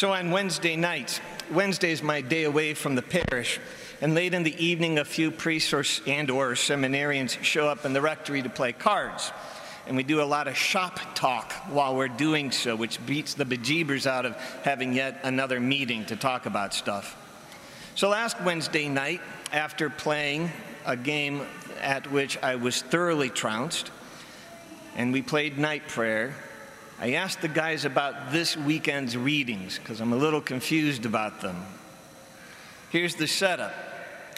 So on Wednesday nights, Wednesday is my day away from the parish, and late in the evening, a few priests or, and or seminarians show up in the rectory to play cards. And we do a lot of shop talk while we're doing so, which beats the bejeebers out of having yet another meeting to talk about stuff. So last Wednesday night, after playing a game at which I was thoroughly trounced, and we played night prayer, I asked the guys about this weekend's readings because I'm a little confused about them. Here's the setup.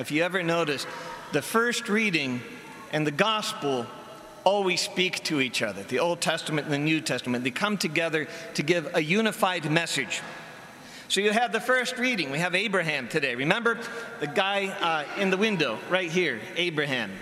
If you ever notice, the first reading and the gospel always speak to each other. The Old Testament and the New Testament, they come together to give a unified message. So you have the first reading. We have Abraham today. Remember the guy uh, in the window right here, Abraham.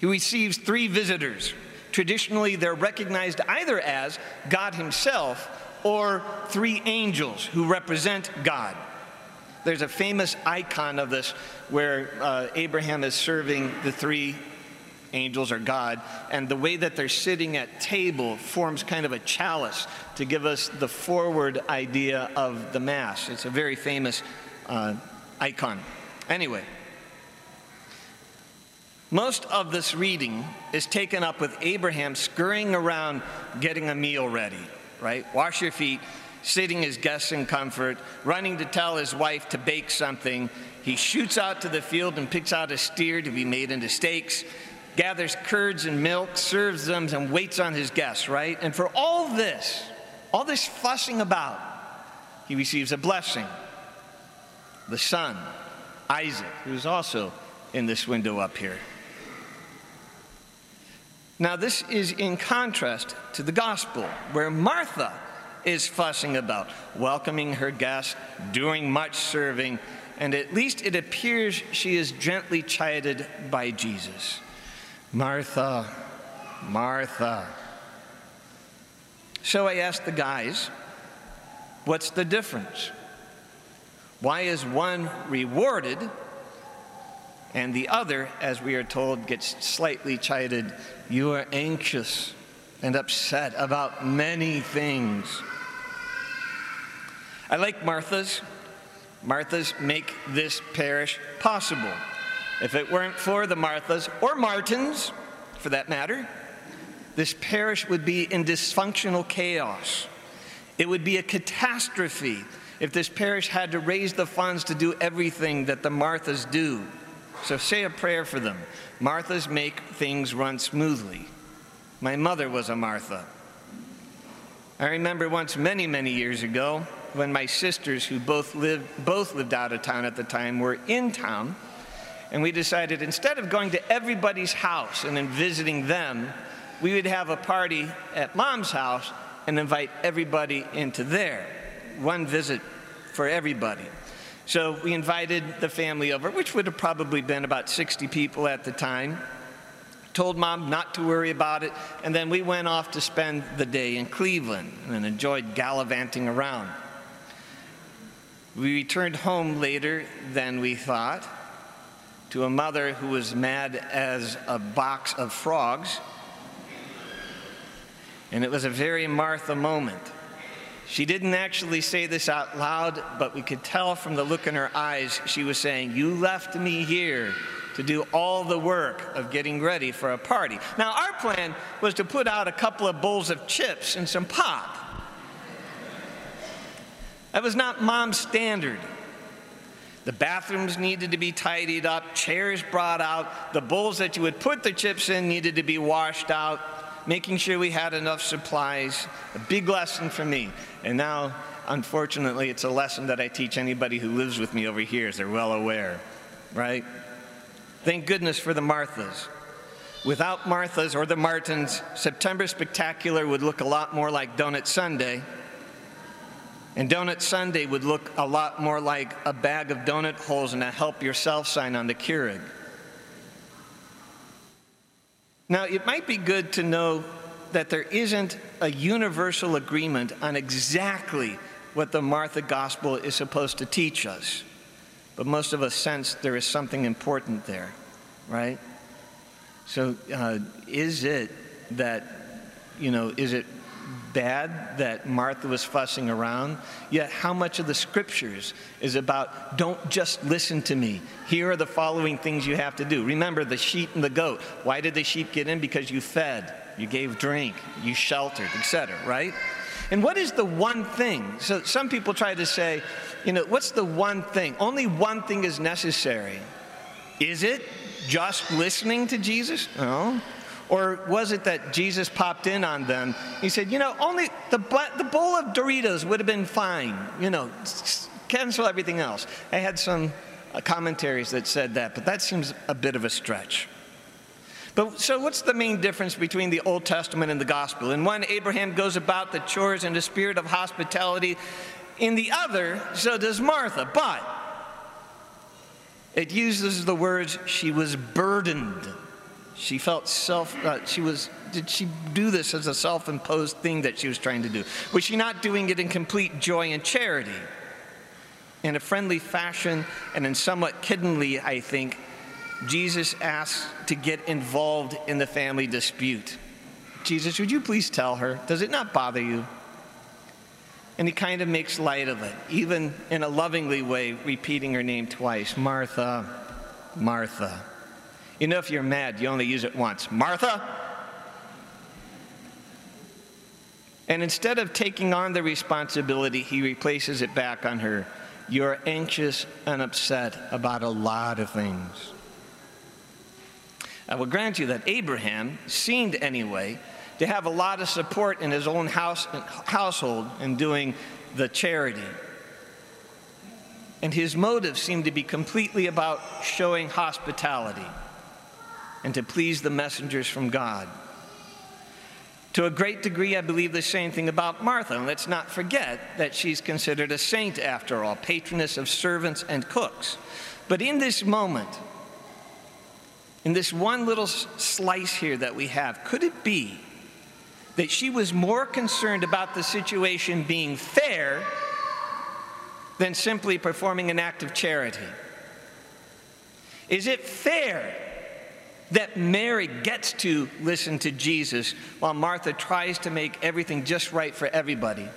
He receives three visitors Traditionally, they're recognized either as God Himself or three angels who represent God. There's a famous icon of this where uh, Abraham is serving the three angels or God, and the way that they're sitting at table forms kind of a chalice to give us the forward idea of the Mass. It's a very famous uh, icon. Anyway, most of this reading is taken up with Abraham scurrying around getting a meal ready, right? Wash your feet, sitting his guests in comfort, running to tell his wife to bake something. He shoots out to the field and picks out a steer to be made into steaks, gathers curds and milk, serves them, and waits on his guests, right? And for all this, all this fussing about, he receives a blessing. The son, Isaac, who's also in this window up here. Now, this is in contrast to the gospel, where Martha is fussing about welcoming her guests, doing much serving, and at least it appears she is gently chided by Jesus. Martha, Martha. So I asked the guys, what's the difference? Why is one rewarded and the other, as we are told, gets slightly chided. You are anxious and upset about many things. I like Martha's. Martha's make this parish possible. If it weren't for the Marthas, or Martins for that matter, this parish would be in dysfunctional chaos. It would be a catastrophe if this parish had to raise the funds to do everything that the Marthas do. So say a prayer for them. Marthas make things run smoothly. My mother was a Martha. I remember once many, many years ago when my sisters, who both lived, both lived out of town at the time, were in town, and we decided instead of going to everybody's house and then visiting them, we would have a party at mom's house and invite everybody into there. One visit for everybody. So we invited the family over, which would have probably been about 60 people at the time. Told mom not to worry about it, and then we went off to spend the day in Cleveland and enjoyed gallivanting around. We returned home later than we thought to a mother who was mad as a box of frogs. And it was a very Martha moment. She didn't actually say this out loud, but we could tell from the look in her eyes she was saying, You left me here to do all the work of getting ready for a party. Now, our plan was to put out a couple of bowls of chips and some pop. That was not mom's standard. The bathrooms needed to be tidied up, chairs brought out, the bowls that you would put the chips in needed to be washed out making sure we had enough supplies, a big lesson for me. And now, unfortunately, it's a lesson that I teach anybody who lives with me over here, as they're well aware, right? Thank goodness for the Marthas. Without Marthas or the Martins, September Spectacular would look a lot more like Donut Sunday. And Donut Sunday would look a lot more like a bag of donut holes and a help yourself sign on the Keurig. Now, it might be good to know that there isn't a universal agreement on exactly what the Martha Gospel is supposed to teach us. But most of us sense there is something important there, right? So, uh, is it that, you know, is it bad that Martha was fussing around, yet how much of the scriptures is about don't just listen to me. Here are the following things you have to do. Remember the sheep and the goat. Why did the sheep get in? Because you fed, you gave drink, you sheltered, etc., right? And what is the one thing? So some people try to say, you know, what's the one thing? Only one thing is necessary. Is it just listening to Jesus? No. Or was it that Jesus popped in on them? He said, You know, only the, the bowl of Doritos would have been fine. You know, cancel everything else. I had some uh, commentaries that said that, but that seems a bit of a stretch. But so, what's the main difference between the Old Testament and the Gospel? In one, Abraham goes about the chores in a spirit of hospitality. In the other, so does Martha. But it uses the words, she was burdened she felt self, uh, she was, did she do this as a self imposed thing that she was trying to do? Was she not doing it in complete joy and charity? In a friendly fashion and in somewhat kiddenly, I think, Jesus asks to get involved in the family dispute. Jesus, would you please tell her? Does it not bother you? And he kind of makes light of it, even in a lovingly way, repeating her name twice Martha, Martha. You know, if you're mad, you only use it once. Martha? And instead of taking on the responsibility, he replaces it back on her. You're anxious and upset about a lot of things. I will grant you that Abraham seemed, anyway, to have a lot of support in his own house, household in doing the charity. And his motives seemed to be completely about showing hospitality and to please the messengers from God. To a great degree, I believe the same thing about Martha. And let's not forget that she's considered a saint after all, patroness of servants and cooks. But in this moment, in this one little slice here that we have, could it be that she was more concerned about the situation being fair than simply performing an act of charity? Is it fair that Mary gets to listen to Jesus while Martha tries to make everything just right for everybody.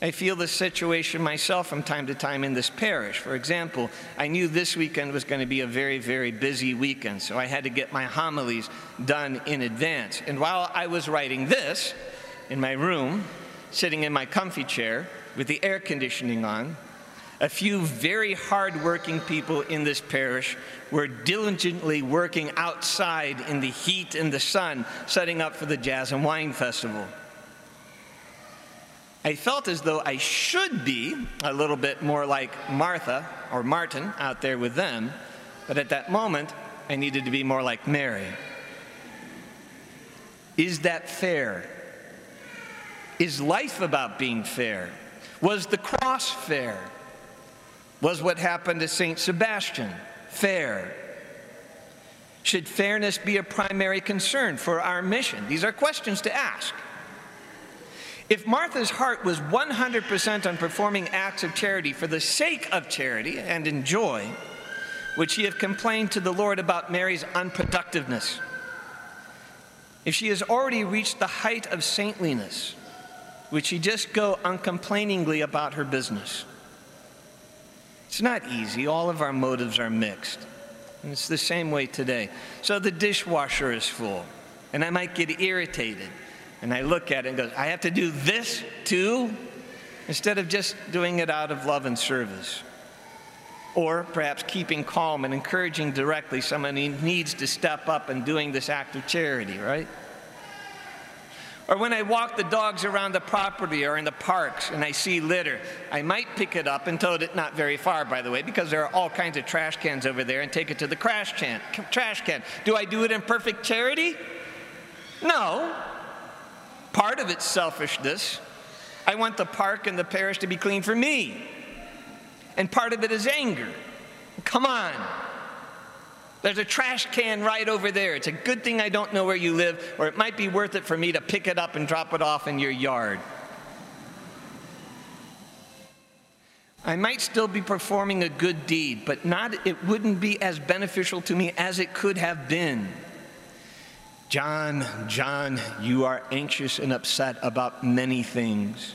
I feel this situation myself from time to time in this parish. For example, I knew this weekend was going to be a very, very busy weekend, so I had to get my homilies done in advance. And while I was writing this in my room, sitting in my comfy chair with the air conditioning on, a few very hardworking people in this parish were diligently working outside in the heat and the sun, setting up for the Jazz and Wine Festival. I felt as though I should be a little bit more like Martha or Martin out there with them, but at that moment, I needed to be more like Mary. Is that fair? Is life about being fair? Was the cross fair? Was what happened to St. Sebastian fair? Should fairness be a primary concern for our mission? These are questions to ask. If Martha's heart was 100% on performing acts of charity for the sake of charity and in joy, would she have complained to the Lord about Mary's unproductiveness? If she has already reached the height of saintliness, would she just go uncomplainingly about her business? It's not easy. All of our motives are mixed. And it's the same way today. So the dishwasher is full, and I might get irritated. And I look at it and go, I have to do this too? Instead of just doing it out of love and service. Or perhaps keeping calm and encouraging directly someone who needs to step up and doing this act of charity, right? Or when I walk the dogs around the property or in the parks and I see litter, I might pick it up and tote it not very far, by the way, because there are all kinds of trash cans over there and take it to the trash can. Trash can. Do I do it in perfect charity? No. Part of it's selfishness. I want the park and the parish to be clean for me. And part of it is anger. Come on. There's a trash can right over there. It's a good thing I don't know where you live, or it might be worth it for me to pick it up and drop it off in your yard. I might still be performing a good deed, but not it wouldn't be as beneficial to me as it could have been. John, John, you are anxious and upset about many things.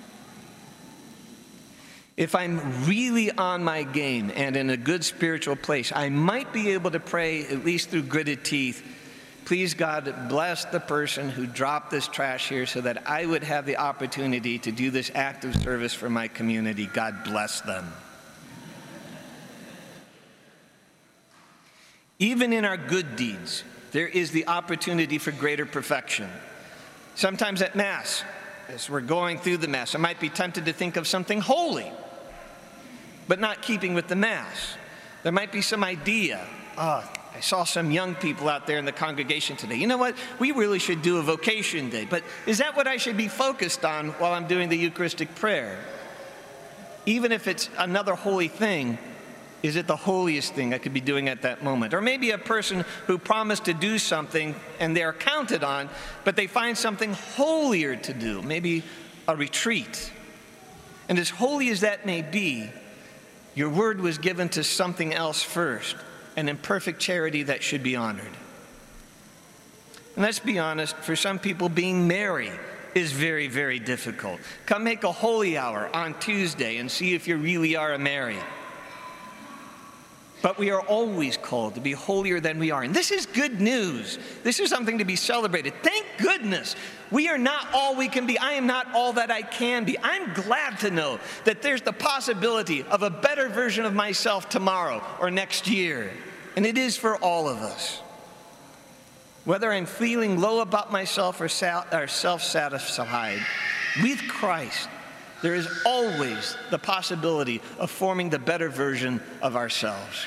If I'm really on my game and in a good spiritual place, I might be able to pray, at least through gritted teeth, please God, bless the person who dropped this trash here so that I would have the opportunity to do this act of service for my community. God bless them. Even in our good deeds, there is the opportunity for greater perfection. Sometimes at Mass, as we're going through the Mass, I might be tempted to think of something holy, but not keeping with the Mass. There might be some idea. Oh, I saw some young people out there in the congregation today. You know what? We really should do a vocation day. But is that what I should be focused on while I'm doing the Eucharistic prayer? Even if it's another holy thing, is it the holiest thing I could be doing at that moment? Or maybe a person who promised to do something and they're counted on, but they find something holier to do, maybe a retreat. And as holy as that may be, your word was given to something else first, an imperfect charity that should be honored. And let's be honest, for some people, being Mary is very, very difficult. Come make a holy hour on Tuesday and see if you really are a Mary. But we are always called to be holier than we are. And this is good news. This is something to be celebrated. Thank goodness. We are not all we can be. I am not all that I can be. I'm glad to know that there's the possibility of a better version of myself tomorrow or next year. And it is for all of us. Whether I'm feeling low about myself or, self satisfied, with Christ, there is always the possibility of forming the better version of ourselves.